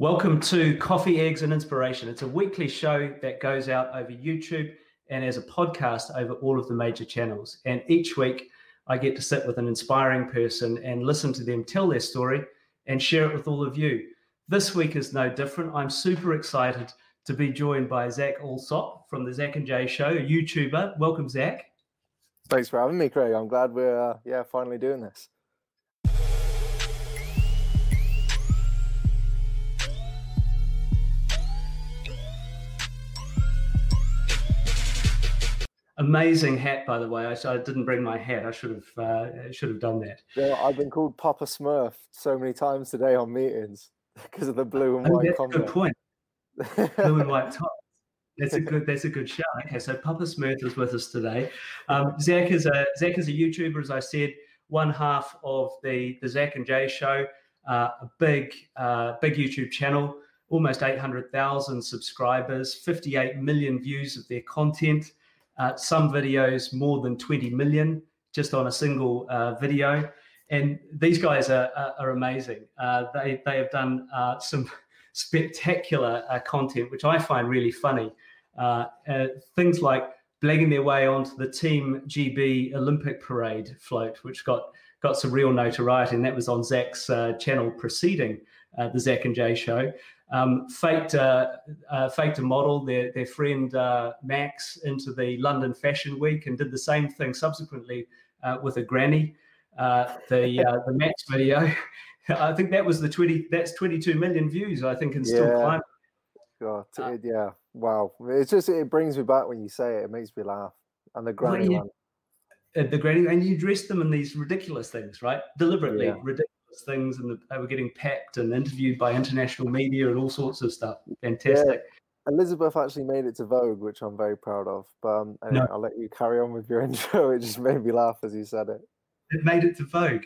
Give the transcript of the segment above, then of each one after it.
Welcome to Coffee, Eggs, and Inspiration. It's a weekly show that goes out over YouTube and as a podcast over all of the major channels. And each week, I get to sit with an inspiring person and listen to them tell their story and share it with all of you. This week is no different. I'm super excited to be joined by Zach Alsop from the Zach and Jay Show, a YouTuber. Welcome, Zach. Thanks for having me, Craig. I'm glad we're uh, yeah finally doing this. Amazing hat, by the way. I, I, didn't bring my hat. I should have uh, should have done that. Yeah, I've been called Papa Smurf so many times today on meetings because of the blue and oh, white. That's a good point. blue and white top. That's a good. That's a good shout. Okay, so Papa Smurf is with us today. Um, Zach is a Zach is a YouTuber, as I said, one half of the the Zach and Jay Show, uh, a big uh, big YouTube channel, almost eight hundred thousand subscribers, fifty eight million views of their content. Uh, some videos more than 20 million just on a single uh, video. And these guys are, are, are amazing. Uh, they, they have done uh, some spectacular uh, content, which I find really funny. Uh, things like blagging their way onto the Team GB Olympic Parade float, which got got some real notoriety, and that was on Zach's channel preceding the Zach and Jay show. Um, faked, uh, uh, faked a model, their, their friend uh, Max, into the London Fashion Week and did the same thing subsequently uh, with a granny. Uh, the the Max video, I think that was the 20, that's 22 million views, I think, and still yeah. climbing. God, yeah, wow! It's just it brings me back when you say it. It makes me laugh. And the granny well, one, the granny, and you dress them in these ridiculous things, right? Deliberately yeah. ridiculous things, and they were getting pepped and interviewed by international media and all sorts of stuff. Fantastic. Yeah. Elizabeth actually made it to Vogue, which I'm very proud of. But um, anyway, no. I'll let you carry on with your intro. It just made me laugh as you said it. It made it to Vogue.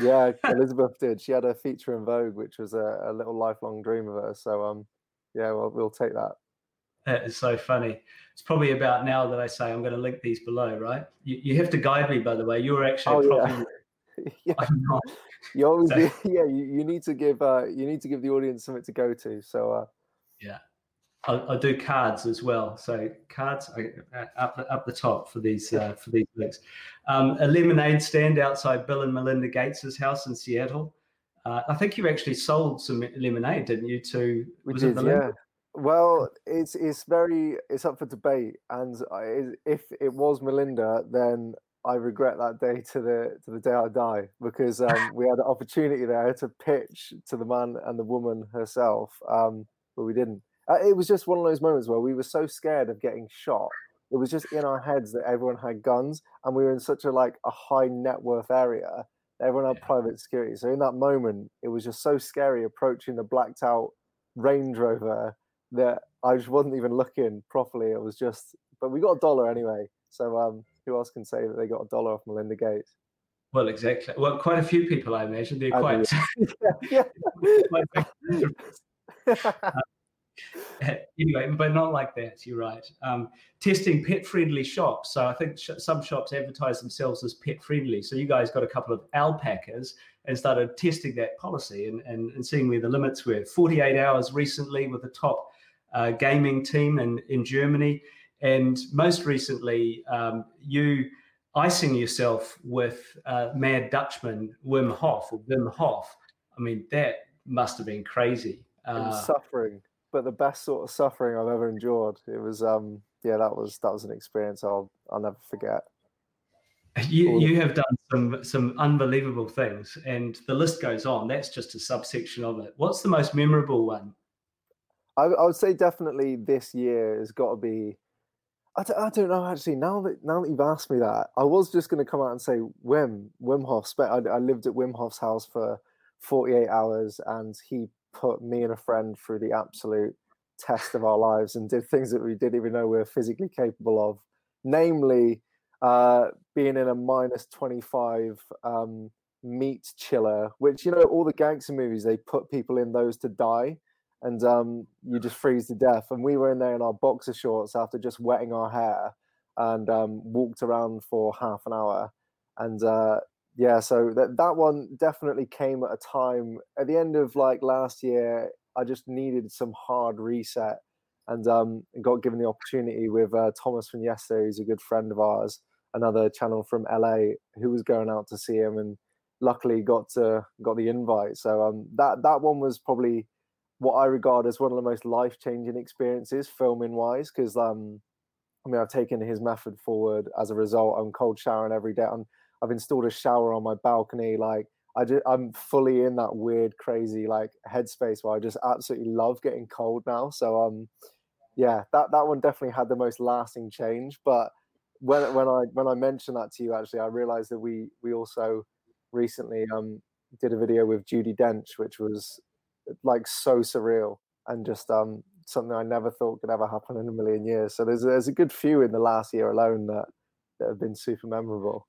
Yeah, Elizabeth did. She had a feature in Vogue, which was a, a little lifelong dream of hers. So, um, yeah, well, we'll take that. That is so funny. It's probably about now that I say I'm going to link these below, right? You, you have to guide me, by the way. You're actually oh, probably. Yeah. yeah. You always so, yeah you, you need to give uh you need to give the audience something to go to so uh yeah. I'll do cards as well. So cards uh, up the, up the top for these uh, for these links um, a lemonade stand outside bill and melinda gates's house in seattle. Uh, i think you actually sold some lemonade didn't you to we did, yeah. Well, it's it's very it's up for debate, and if it was Melinda, then I regret that day to the to the day I die because um, we had an opportunity there to pitch to the man and the woman herself, um, but we didn't. Uh, it was just one of those moments where we were so scared of getting shot. It was just in our heads that everyone had guns, and we were in such a like a high net worth area. Everyone had private security. So in that moment, it was just so scary approaching the blacked out Range Rover that I just wasn't even looking properly. It was just, but we got a dollar anyway. So um, who else can say that they got a dollar off Melinda Gates? Well, exactly. Well, quite a few people, I imagine. They're quite. yeah. anyway, but not like that. You're right. Um, testing pet-friendly shops. So I think sh- some shops advertise themselves as pet-friendly. So you guys got a couple of alpacas and started testing that policy and, and, and seeing where the limits were. 48 hours recently with the top uh, gaming team in, in Germany and most recently, um, you icing yourself with uh, Mad Dutchman Wim Hof or Wim Hof. I mean, that must have been crazy. Uh, suffering, but the best sort of suffering I've ever endured. It was, um, yeah, that was that was an experience I'll I'll never forget. You you have done some some unbelievable things, and the list goes on. That's just a subsection of it. What's the most memorable one? I, I would say definitely this year has got to be I don't know actually. Now that now that you've asked me that, I was just going to come out and say Wim Wim Hof. I, I lived at Wim Hof's house for 48 hours, and he put me and a friend through the absolute test of our lives and did things that we didn't even know we were physically capable of. Namely, uh, being in a minus 25 um, meat chiller, which you know all the gangster movies they put people in those to die and um, you just freeze to death. And we were in there in our boxer shorts after just wetting our hair and um, walked around for half an hour. And uh, yeah, so that that one definitely came at a time at the end of like last year. I just needed some hard reset, and um, got given the opportunity with uh, Thomas from Yes Theory, who's a good friend of ours, another channel from LA, who was going out to see him, and luckily got to got the invite. So um, that that one was probably what I regard as one of the most life changing experiences filming wise, because um, I mean I've taken his method forward as a result. I'm cold showering every day. I'm, I've installed a shower on my balcony, like I just, I'm fully in that weird, crazy like headspace where I just absolutely love getting cold now. So um, yeah, that that one definitely had the most lasting change. But when when I when I mentioned that to you, actually, I realized that we we also recently um did a video with Judi Dench, which was like so surreal and just um something I never thought could ever happen in a million years. So there's there's a good few in the last year alone that that have been super memorable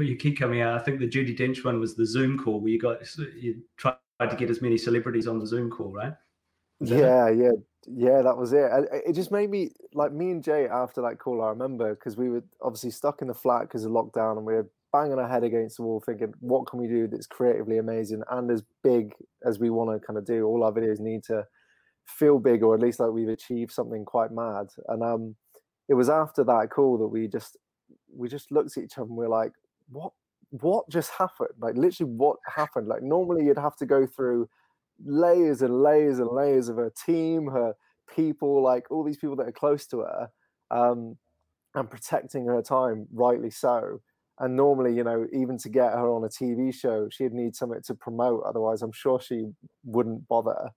well, you keep coming out. I think the Judi Dench one was the Zoom call where you got you tried to get as many celebrities on the Zoom call, right? Yeah, it? yeah, yeah. That was it. It just made me like me and Jay after that call. I remember because we were obviously stuck in the flat because of lockdown, and we were banging our head against the wall, thinking, "What can we do that's creatively amazing and as big as we want to kind of do?" All our videos need to feel big, or at least like we've achieved something quite mad. And um, it was after that call that we just we just looked at each other and we we're like, what what just happened? Like literally what happened? Like normally you'd have to go through layers and layers and layers of her team, her people, like all these people that are close to her, um, and protecting her time, rightly so. And normally, you know, even to get her on a TV show, she'd need something to promote. Otherwise, I'm sure she wouldn't bother.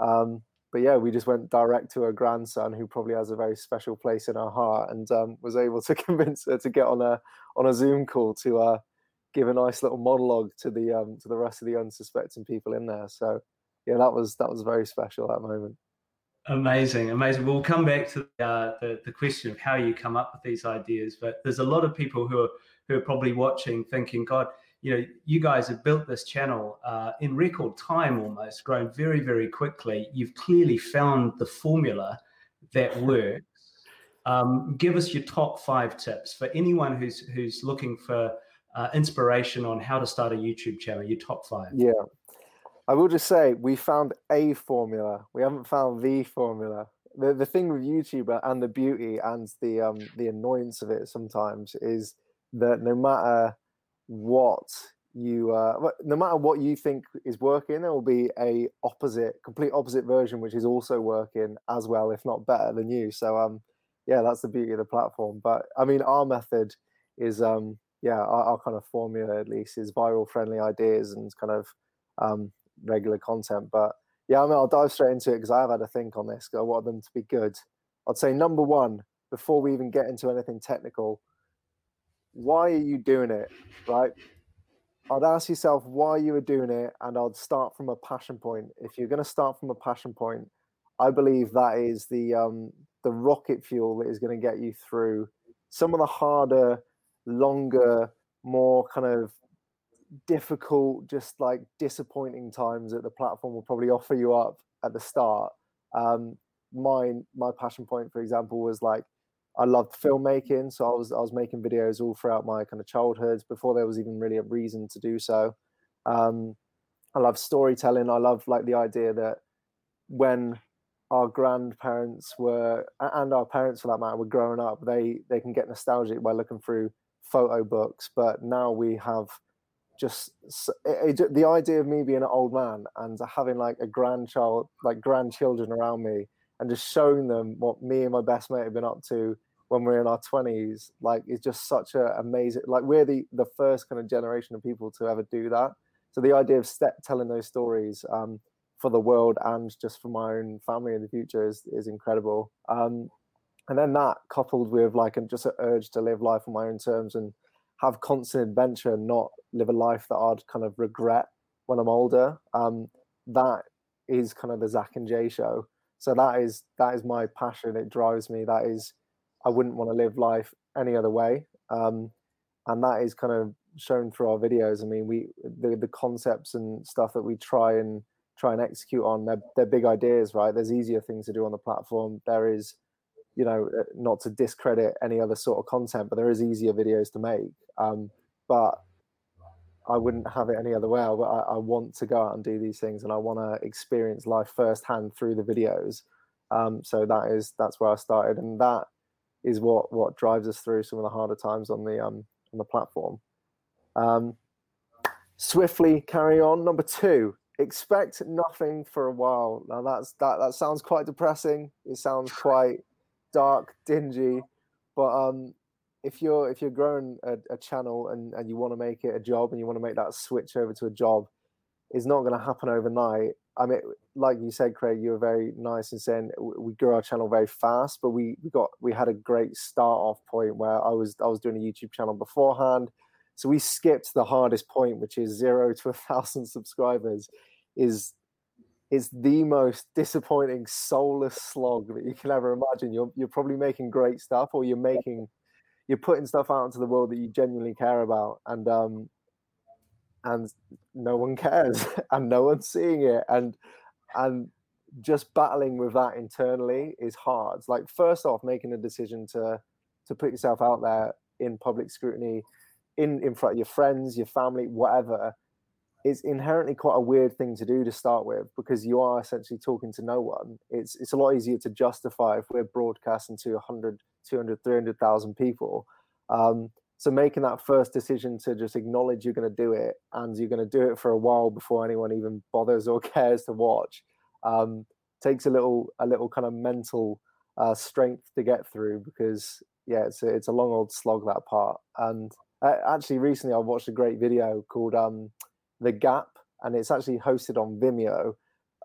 Um, but yeah, we just went direct to her grandson, who probably has a very special place in her heart, and um, was able to convince her to get on a on a Zoom call to uh, give a nice little monologue to the um, to the rest of the unsuspecting people in there. So yeah, that was that was very special that moment. Amazing, amazing. We'll come back to uh, the the question of how you come up with these ideas, but there's a lot of people who are who are probably watching, thinking, God you know, you guys have built this channel uh, in record time almost, grown very, very quickly. You've clearly found the formula that works. Um, give us your top five tips for anyone who's who's looking for uh, inspiration on how to start a YouTube channel. Your top five. Yeah, I will just say we found a formula. We haven't found the formula. The the thing with YouTube and the beauty and the um the annoyance of it sometimes is that no matter what you uh, no matter what you think is working there will be a opposite complete opposite version which is also working as well if not better than you. So um yeah that's the beauty of the platform. But i mean our method is um yeah our, our kind of formula at least is viral friendly ideas and kind of um regular content. But yeah i mean i'll dive straight into it because i have had a think on this i want them to be good. I'd say number one before we even get into anything technical why are you doing it? Right? I'd ask yourself why you were doing it, and I'd start from a passion point. If you're going to start from a passion point, I believe that is the um, the rocket fuel that is going to get you through some of the harder, longer, more kind of difficult, just like disappointing times that the platform will probably offer you up at the start. Um, mine, my passion point, for example, was like I loved filmmaking, so I was I was making videos all throughout my kind of childhood before there was even really a reason to do so. Um, I love storytelling. I love like the idea that when our grandparents were and our parents for that matter were growing up, they they can get nostalgic by looking through photo books. But now we have just it, it, the idea of me being an old man and having like a grandchild, like grandchildren around me and just showing them what me and my best mate have been up to when we're in our 20s like it's just such a amazing like we're the the first kind of generation of people to ever do that. So the idea of step telling those stories um, for the world and just for my own family in the future is is incredible. Um, and then that coupled with like and just an urge to live life on my own terms and have constant adventure and not live a life that I'd kind of regret when I'm older um, that is kind of the Zach and Jay show so that is that is my passion. It drives me. That is i wouldn't want to live life any other way. Um, and that is kind of shown through our videos. I mean we the, the concepts and stuff that we try and try and execute on they're, they're big ideas right? There's easier things to do on the platform. There is you know uh, not to discredit any other sort of content but there is easier videos to make. Um, but I wouldn't have it any other way. I, I want to go out and do these things, and I want to experience life firsthand through the videos. Um, so that is that's where I started, and that is what what drives us through some of the harder times on the um, on the platform. Um, swiftly carry on. Number two, expect nothing for a while. Now that's that that sounds quite depressing. It sounds quite dark, dingy, but um, if you're if you're growing a, a channel and, and you want to make it a job and you want to make that switch over to a job, it's not going to happen overnight. I mean, like you said, Craig, you were very nice in saying we grew our channel very fast, but we, we got we had a great start off point where I was I was doing a YouTube channel beforehand, so we skipped the hardest point, which is zero to a thousand subscribers, is is the most disappointing soulless slog that you can ever imagine. You're you're probably making great stuff, or you're making you're putting stuff out into the world that you genuinely care about, and um, and no one cares, and no one's seeing it, and and just battling with that internally is hard. Like first off, making a decision to to put yourself out there in public scrutiny, in in front of your friends, your family, whatever, is inherently quite a weird thing to do to start with because you are essentially talking to no one. It's it's a lot easier to justify if we're broadcasting to 100, 200, 300,000 people. Um, so making that first decision to just acknowledge you're going to do it and you're going to do it for a while before anyone even bothers or cares to watch um, takes a little a little kind of mental uh, strength to get through because yeah it's a, it's a long old slog that part and uh, actually recently I watched a great video called um, the Gap and it's actually hosted on Vimeo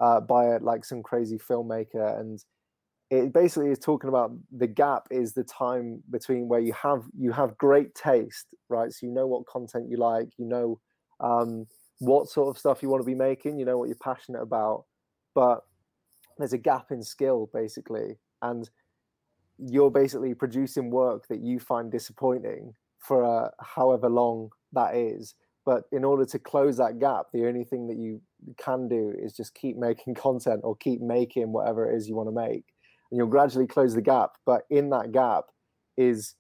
uh, by like some crazy filmmaker and it basically is talking about the gap is the time between where you have you have great taste right? So you know what content you like you know um, what sort of stuff you want to be making you know what you're passionate about but there's a gap in skill basically and you're basically producing work that you find disappointing for uh, however long that is but in order to close that gap the only thing that you can do is just keep making content or keep making whatever it is you want to make and you'll gradually close the gap. But in that gap is,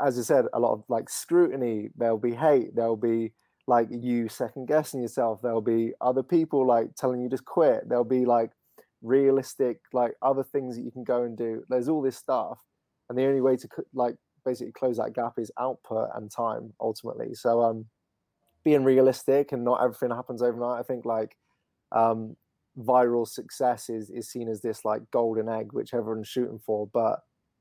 as I said, a lot of like scrutiny. There'll be hate. There'll be like you second guessing yourself. There'll be other people like telling you just quit. There'll be like realistic like other things that you can go and do. There's all this stuff, and the only way to like basically close that gap is output and time ultimately. So um, being realistic and not everything happens overnight. I think like um, viral success is is seen as this like golden egg which everyone's shooting for but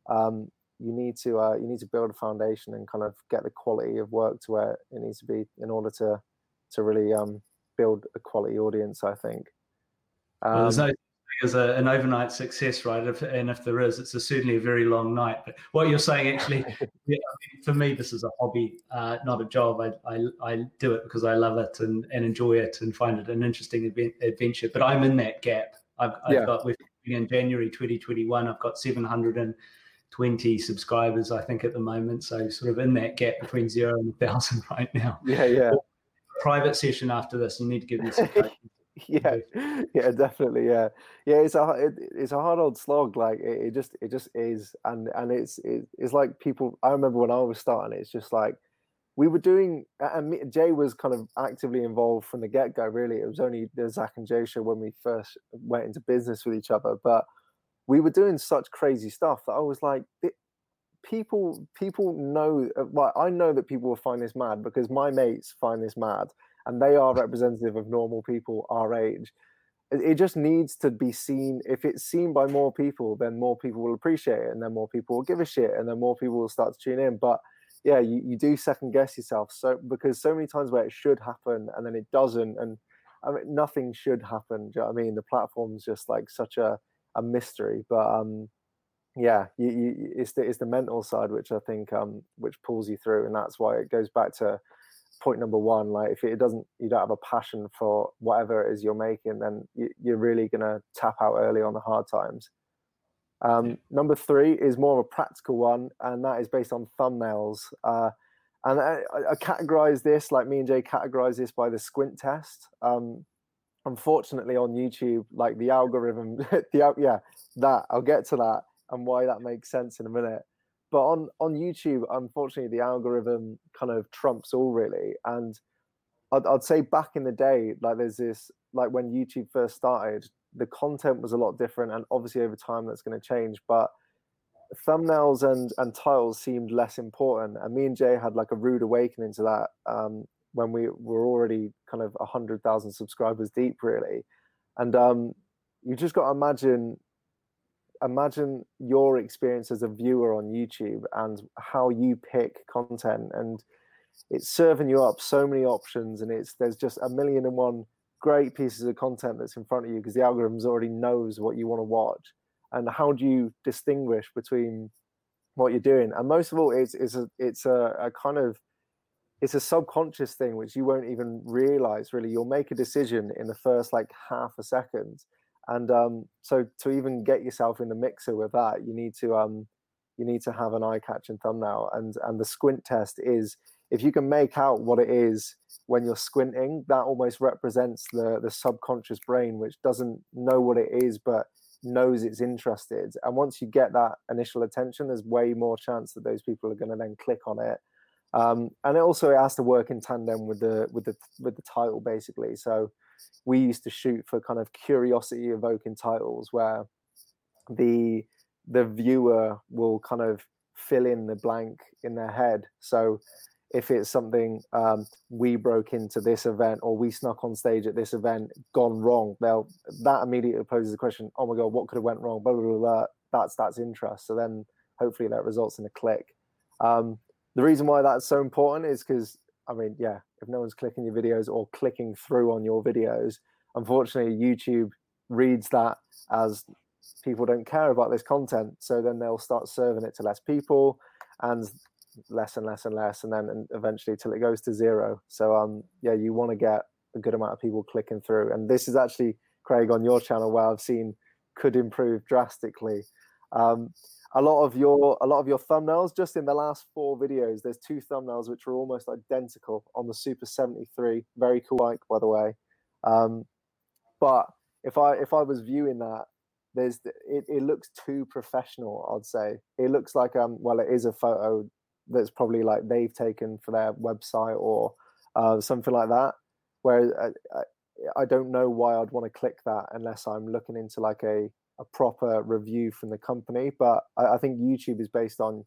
um, you need to uh, you need to build a foundation and kind of get the quality of work to where it needs to be in order to to really um, build a quality audience i think um, well, there's no as a, an overnight success, right? If, and if there is, it's a, certainly a very long night. But what you're saying, actually, yeah, for me, this is a hobby, uh, not a job. I, I, I, do it because I love it and, and enjoy it and find it an interesting event, adventure. But I'm in that gap. I've, I've yeah. got, with in January 2021, I've got 720 subscribers, I think, at the moment. So sort of in that gap between zero and a thousand right now. Yeah, yeah. Private session after this, you need to give me some yeah yeah. definitely yeah. Yeah it's a it, it's a hard old slog like it, it, just it just is and and it's it, it's like people i remember when i was starting it's just like we were doing and me, jay was kind of actively involved from the get-go really. It was only the zach and jay show when we first went into business with each other but we were doing such crazy stuff that i was like people people know uh, well i know that people will find this mad because my mates find this mad and they are representative of normal people our age. It just needs to be seen. If it's seen by more people, then more people will appreciate it, and then more people will give a shit, and then more people will start to tune in. But yeah, you, you do second guess yourself. So because so many times where it should happen and then it doesn't, and I mean nothing should happen. You know I mean? The platform's just like such a a mystery. But um, yeah, you, you, it's the it's the mental side which I think um which pulls you through, and that's why it goes back to point number one like if it doesn't you don't have a passion for whatever it is you're making then you, are really going to tap out early on the hard times. Um, number three is more of a practical one and that is based on thumbnails. Uh, and I, I, categorize this like me and jay categorize this by the squint test. Um, unfortunately on youtube like the algorithm the yeah that i'll get to that and why that makes sense in a minute but on on YouTube, unfortunately, the algorithm kind of trumps all really. And I'd, I'd say back in the day, like there's this, like when YouTube first started, the content was a lot different, and obviously over time that's going to change. But thumbnails and and titles seemed less important, and me and Jay had like a rude awakening to that um, when we were already kind of a hundred thousand subscribers deep, really. And um, you just got to imagine imagine your experience as a viewer on YouTube and how you pick content and it's serving you up so many options and it's there's just a million and one great pieces of content that's in front of you because the algorithms already knows what you want to watch. And how do you distinguish between what you're doing? And most of all it's, it's a it's a, a kind of it's a subconscious thing which you won't even realize really. You'll make a decision in the first like half a second and um, so to even get yourself in the mixer with that you need to um, you need to have an eye-catching thumbnail. And and the squint test is if you can make out what it is when you're squinting that almost represents the the subconscious brain which doesn't know what it is but knows it's interested. And once you get that initial attention there's way more chance that those people are going to then click on it. Um, and it also it has to work in tandem with the with the with the title basically. So we used to shoot for kind of curiosity evoking titles where the the viewer will kind of fill in the blank in their head. So if it's something um, we broke into this event or we snuck on stage at this event gone wrong they'll that immediately poses the question oh my god what could have went wrong? Blah blah blah, blah. that's that's interest. So then hopefully that results in a click. Um, the reason why that's so important is because i mean yeah if no one's clicking your videos or clicking through on your videos unfortunately youtube reads that as people don't care about this content. So then they'll start serving it to less people and less and less and less and then and eventually till it goes to zero. So um yeah you want to get a good amount of people clicking through. And this is actually craig on your channel where i've seen could improve drastically. Um a lot of your a lot of your thumbnails just in the last four videos there's two thumbnails which are almost identical on the super 73 very cool bike by the way. Um, but if i if i was viewing that there's it, it looks too professional i'd say. It looks like um well it is a photo that's probably like they've taken for their website or uh, something like that. Where uh, I, I don't know why i'd want to click that unless i'm looking into like a a proper review from the company. But I, I think YouTube is based on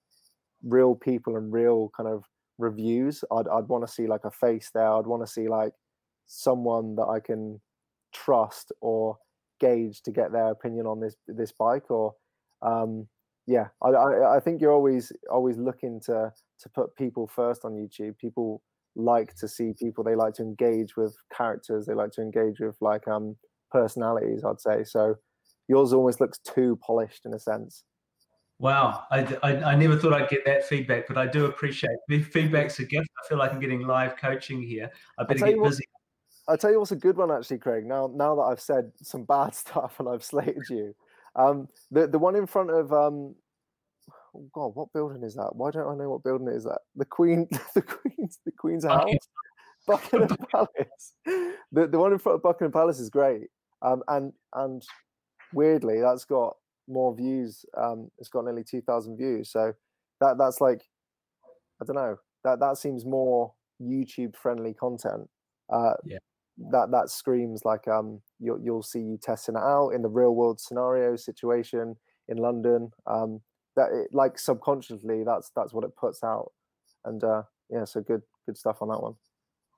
real people and real kind of reviews. I'd I'd want to see like a face there. I'd want to see like someone that I can trust or gauge to get their opinion on this this bike or um yeah I, I, I think you're always always looking to to put people first on youtube people like to see people they like to engage with characters they like to engage with like um personalities i'd say so yours almost looks too polished in a sense. Wow, I, I, I, never thought I'd get that feedback, but I do appreciate it. Feedback's a gift. I feel like I'm getting live coaching here. I better get busy. I'll tell you what's a good one actually, Craig. Now, now that I've said some bad stuff and I've slated you, um, the the one in front of um, oh God, what building is that? Why don't I know what building is that? The Queen, the Queen's, the Queen's house, Buckingham Palace. The the one in front of Buckingham Palace is great. Um, and and weirdly, that's got more views. Um, it's got nearly two thousand views. So that that's like, I don't know. That that seems more YouTube friendly content. Uh, yeah. That that screams like um you'll you'll see you testing it out in the real world scenario situation in London. Um, that it, like subconsciously that's that's what it puts out, and uh, yeah, so good good stuff on that one.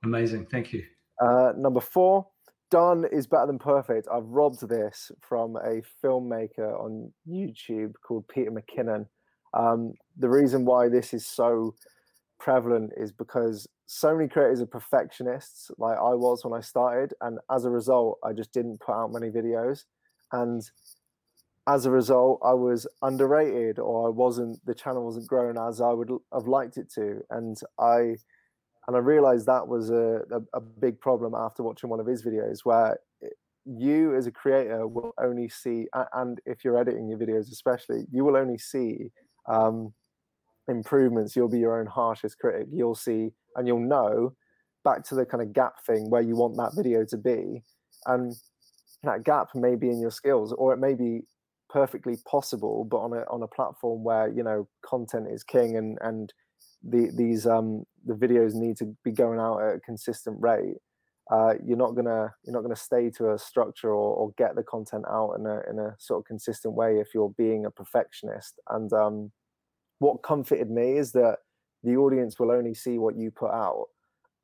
Amazing, thank you. Uh, number four, done is better than perfect. I've robbed this from a filmmaker on YouTube called Peter McKinnon. Um, the reason why this is so prevalent is because so many creators are perfectionists, like I was when I started, and as a result, I just didn't put out many videos. And as a result, I was underrated, or I wasn't. The channel wasn't growing as I would have liked it to, and I and I realized that was a, a, a, big problem after watching one of his videos, where you as a creator will only see, and if you're editing your videos especially, you will only see um, improvements. You'll be your own harshest critic. You'll see, and you'll know back to the kind of gap thing where you want that video to be, and that gap may be in your skills, or it may be perfectly possible, but on a on a platform where you know content is king and and the, these um, the videos need to be going out at a consistent rate, uh, you're not gonna you're not gonna stay to a structure or, or get the content out in a in a sort of consistent way if you're being a perfectionist. And um, what comforted me is that the audience will only see what you put out,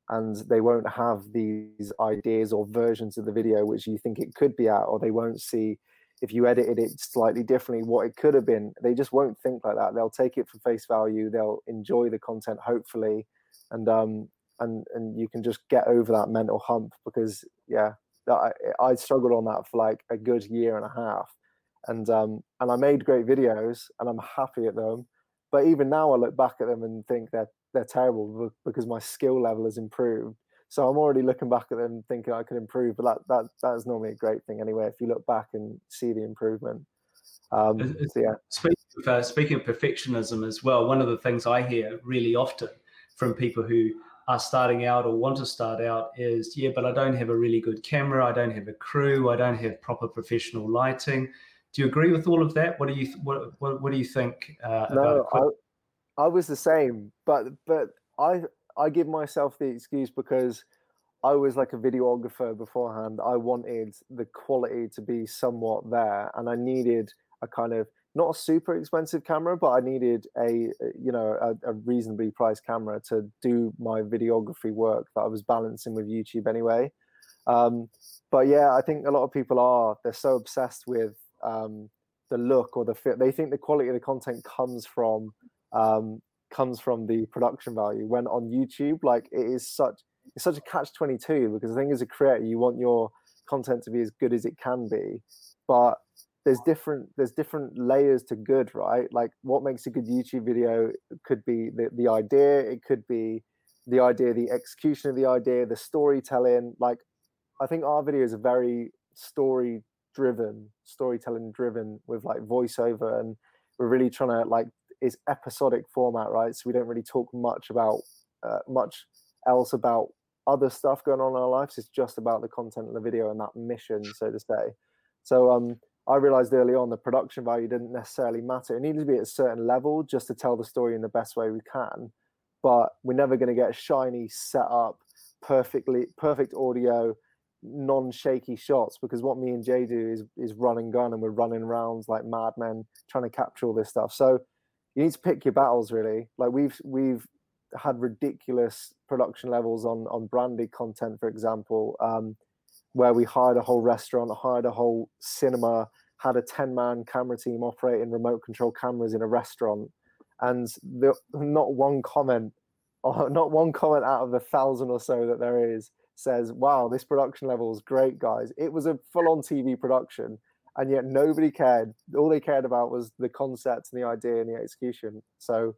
and they won't have these ideas or versions of the video which you think it could be at, or they won't see if you edited it slightly differently what it could have been. They just won't think like that. They'll take it for face value. They'll enjoy the content, hopefully, and um, and and you can just get over that mental hump because yeah I, I struggled on that for like a good year and a half. And um and I made great videos and I'm happy at them but even now I look back at them and think that they're, they're terrible because my skill level has improved. So I'm already looking back at them thinking I could improve but that that that is normally a great thing anyway if you look back and see the improvement. Um so yeah. speaking of, uh, speaking of perfectionism as well one of the things I hear really often from people who are starting out or want to start out is yeah, but I don't have a really good camera, I don't have a crew, I don't have proper professional lighting. Do you agree with all of that? What do you what what, what do you think uh, no, about? I, I was the same, but but I I give myself the excuse because I was like a videographer beforehand. I wanted the quality to be somewhat there, and I needed a kind of not a super expensive camera, but I needed a you know a, a, reasonably priced camera to do my videography work that I was balancing with YouTube anyway. Um, but yeah, I think a lot of people are they're so obsessed with um, the look or the fit. They think the quality of the content comes from um, comes from the production value. When on YouTube, like it is such it's such a catch twenty two because I think as a creator you want your content to be as good as it can be, but there's different there's different layers to good right? Like what makes a good youtube video could be the, the idea it could be the idea the execution of the idea the storytelling. Like i think our videos are very story driven storytelling driven with like voiceover and we're really trying to like is episodic format right? So we don't really talk much about uh, much else about other stuff going on in our lives. It's just about the content of the video and that mission so to say. So um I realized early on the production value didn't necessarily matter. It needed to be at a certain level just to tell the story in the best way we can. But we're never going to get a shiny, set up, perfectly perfect audio, non-shaky shots because what me and Jay do is is run and gun and we're running rounds like madmen trying to capture all this stuff. So you need to pick your battles really. Like we've we've had ridiculous production levels on on branded content, for example. Um, where we hired a whole restaurant, hired a whole cinema, had a 10 man camera team operating remote control cameras in a restaurant. And the, not one comment, or not one comment out of the thousand or so that there is says, wow, this production level is great, guys. It was a full on TV production. And yet nobody cared. All they cared about was the concept and the idea and the execution. So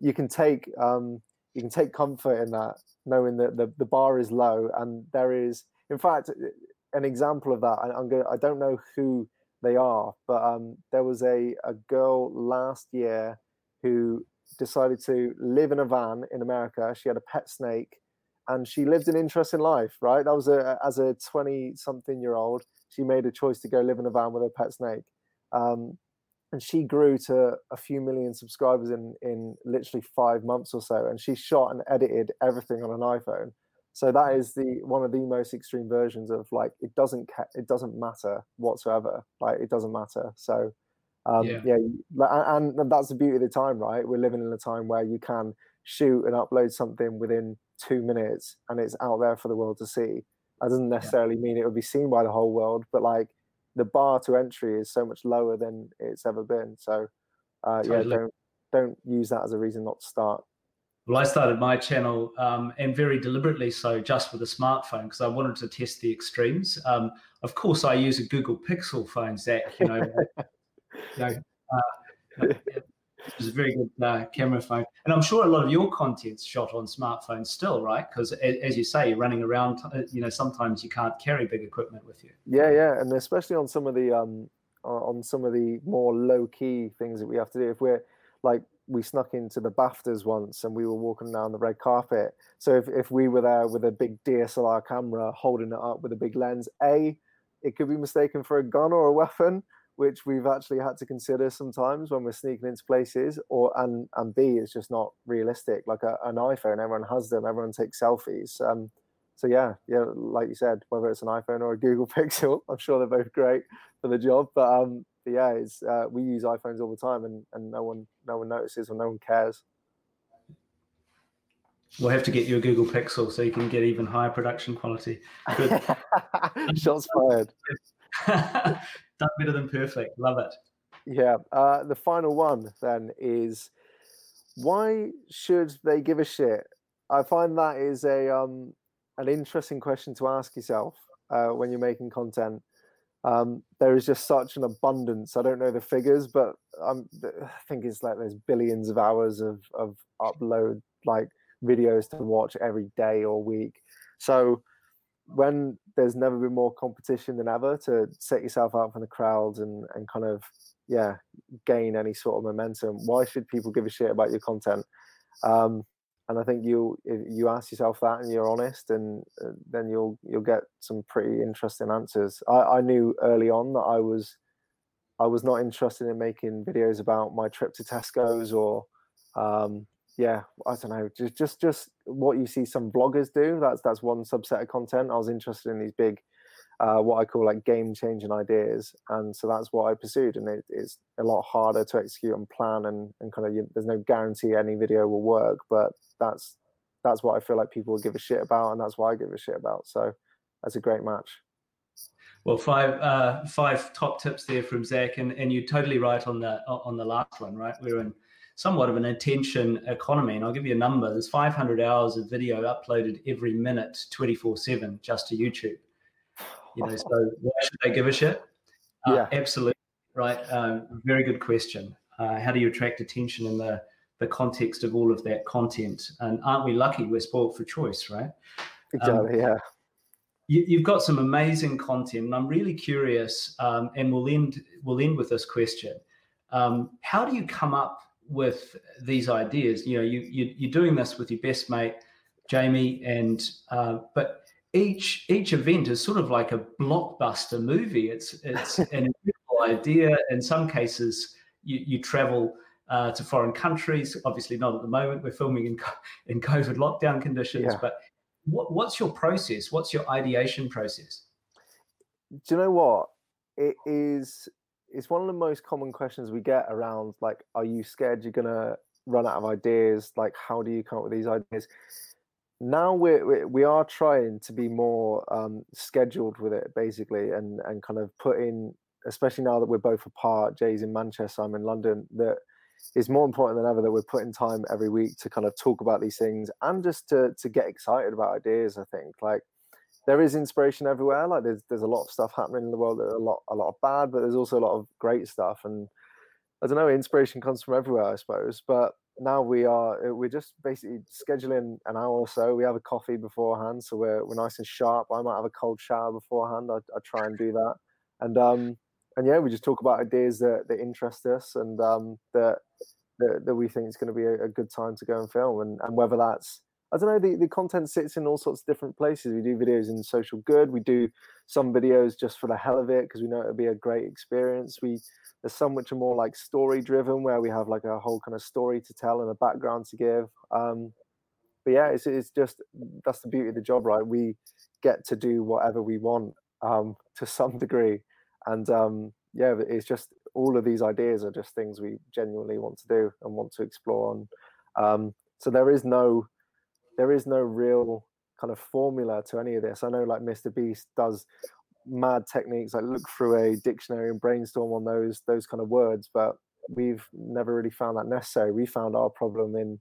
you can take um, you can take comfort in that, knowing that the, the bar is low and there is in fact, an example of that, I, am going. I don't know who they are, but um, there was a a girl last year who decided to live in a van in America. She had a pet snake, and she lived an interesting life. Right, that was a as a twenty something year old. She made a choice to go live in a van with her pet snake. Um, and she grew to a few million subscribers in in literally five months or so and she shot and edited everything on an iphone so that is the one of the most extreme versions of like it doesn't ca- it doesn't matter whatsoever. Like it doesn't matter. So um, yeah. yeah, and, and that's the beauty of the time, right? We're living in a time where you can shoot and upload something within two minutes, and it's out there for the world to see. That doesn't necessarily yeah. mean it would be seen by the whole world, but like the bar to entry is so much lower than it's ever been. So uh, totally. yeah, don't don't use that as a reason not to start. Well, I started my channel, um, and very deliberately so, just with a smartphone because I wanted to test the extremes. Um, of course, I use a Google Pixel phone, Zach. You know, you know uh, it's a very good uh, camera phone, and I'm sure a lot of your content's shot on smartphones still, right? Because as you say, you're running around. Uh, you know, sometimes you can't carry big equipment with you. Yeah, yeah, and especially on some of the um, on some of the more low key things that we have to do. If we're like we snuck into the BAFTAs once and we were walking down the red carpet. So if, if we were there with a big DSLR camera holding it up with a big lens, A, it could be mistaken for a gun or a weapon, which we've actually had to consider sometimes when we're sneaking into places. Or and and B, it's just not realistic. Like a, an iPhone, everyone has them. Everyone takes selfies. Um, so yeah, yeah, like you said, whether it's an iPhone or a Google Pixel, I'm sure they're both great for the job. But um, but yeah, it's uh, we use iPhones all the time, and, and no one no one notices or no one cares. We'll have to get you a Google Pixel so you can get even higher production quality. Good. Shots fired. Done better than perfect. Love it. Yeah. Uh, the final one then is why should they give a shit? I find that is a um, an interesting question to ask yourself uh, when you're making content. Um, there is just such an abundance. I don't know the figures, but I'm, I think it's like there's billions of hours of of upload like videos to watch every day or week. So when there's never been more competition than ever to set yourself out from the crowds and and kind of yeah gain any sort of momentum, why should people give a shit about your content? Um, and I think you you ask yourself that and you're honest, and uh, then you'll you'll get some pretty interesting answers. I, I knew early on that I was I was not interested in making videos about my trip to Tesco's or um, yeah, I don't know, just just just what you see some bloggers do. That's that's one subset of content. I was interested in these big, uh, what I call like game changing ideas, and so that's what I pursued. And it, it's a lot harder to execute and plan, and and kind of you, there's no guarantee any video will work, but that's that's what I feel like people will give a shit about, and that's why I give a shit about. So that's a great match. Well, five uh, five top tips there from Zach, and and you're totally right on the on the last one, right? We're in somewhat of an attention economy. And I'll give you a number there's 500 hours of video uploaded every minute, 24 7, just to YouTube. You know, so why should they give a shit? Uh, yeah. Absolutely. Right. Um, very good question. Uh, how do you attract attention in the, the context of all of that content? And aren't we lucky we're spoiled for choice, right? Exactly. Um, yeah. You, have got some amazing content, and I'm really curious. Um, and we'll end we'll end with this question: um, How do you come up with these ideas. You know, you, you are doing this with your best mate Jamie, and uh, but each each event is sort of like a blockbuster movie. It's it's an incredible idea. In some cases, you you travel. Uh, to foreign countries, obviously not at the moment. We're filming in in COVID lockdown conditions, yeah. but what, what's your process? What's your ideation process? Do you know what? It is it's one of the most common questions we get around like are you scared you're gonna run out of ideas like how do you come up with these ideas now we're we are trying to be more um, scheduled with it basically and and kind of put in especially now that we're both apart jay's in manchester i'm in london that is more important than ever that we're putting time every week to kind of talk about these things and just to to get excited about ideas i think like there is inspiration everywhere. Like there's there's a lot of stuff happening in the world. A lot a lot of bad, but there's also a lot of great stuff. And I don't know, inspiration comes from everywhere, I suppose. But now we are uh, we're just basically scheduling an hour or so. We have a coffee beforehand, so we're we're nice and sharp. I might have a cold shower beforehand. I, I try and do that, and um and yeah, we just talk about ideas that that interest us and um that that, that we think is going to be a, a good time to go and film, and and whether that's I don't know, the, the content sits in all sorts of different places. We do videos in social good. We do some videos just for the hell of it because we know it'll be a great experience. We there's some which are more like story driven where we have like a whole kind of story to tell and a background to give. Um, but yeah, it's it's just that's the beauty of the job, right? We get to do whatever we want um, to some degree, and um, yeah, it's just all of these ideas are just things we genuinely want to do and want to explore. And um, so there is no there is no real kind of formula to any of this. I know like Mr. Beast does mad techniques, like look through a dictionary and brainstorm on those those kind of words, but we've never really found that necessary. We found our problem in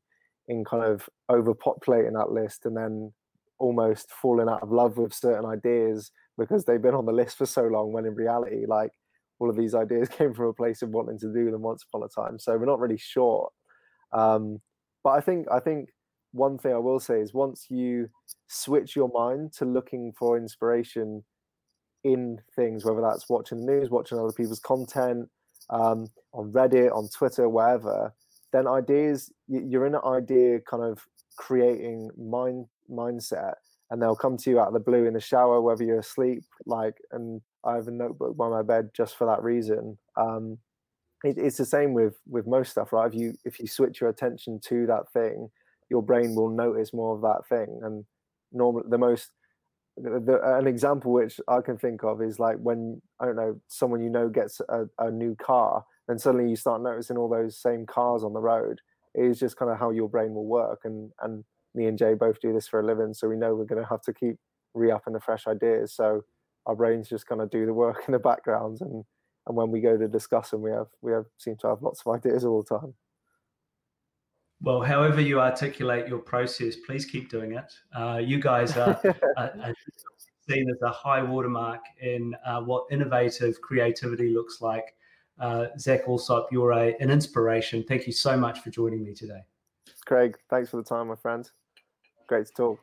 in kind of overpopulating that list and then almost falling out of love with certain ideas because they've been on the list for so long when in reality like all of these ideas came from a place of wanting to do them once upon a time so we're not really sure um, but i think i think one thing I will say is once you switch your mind to looking for inspiration in things, whether that's watching the news, watching other people's content, um, on Reddit, on Twitter, wherever, then ideas you're in an idea kind of creating mind mindset, and they'll come to you out of the blue in the shower, whether you're asleep, like, and I have a notebook by my bed just for that reason. Um, it, it's the same with with most stuff, right? If you if you switch your attention to that thing, your brain will notice more of that thing. And normally, the most the, the, uh, an example which I can think of is like when I don't know someone you know gets a, a new car, and suddenly you start noticing all those same cars on the road. It is just kind of how your brain will work, and and me and Jay both do this for a living, so we know we're going to have to keep re-upping the fresh ideas. So our brains just kind of do the work in the background, and and when we go to discuss them, we have we have seem to have lots of ideas all the time. Well, however you articulate your process, please keep doing it. Uh, you guys are, are, are, seen as a high watermark in uh, what innovative creativity looks like. Uh, Zach Alsop, you're a, an inspiration. Thank you so much for joining me today. Craig, thanks for the time, my friend. Great to talk.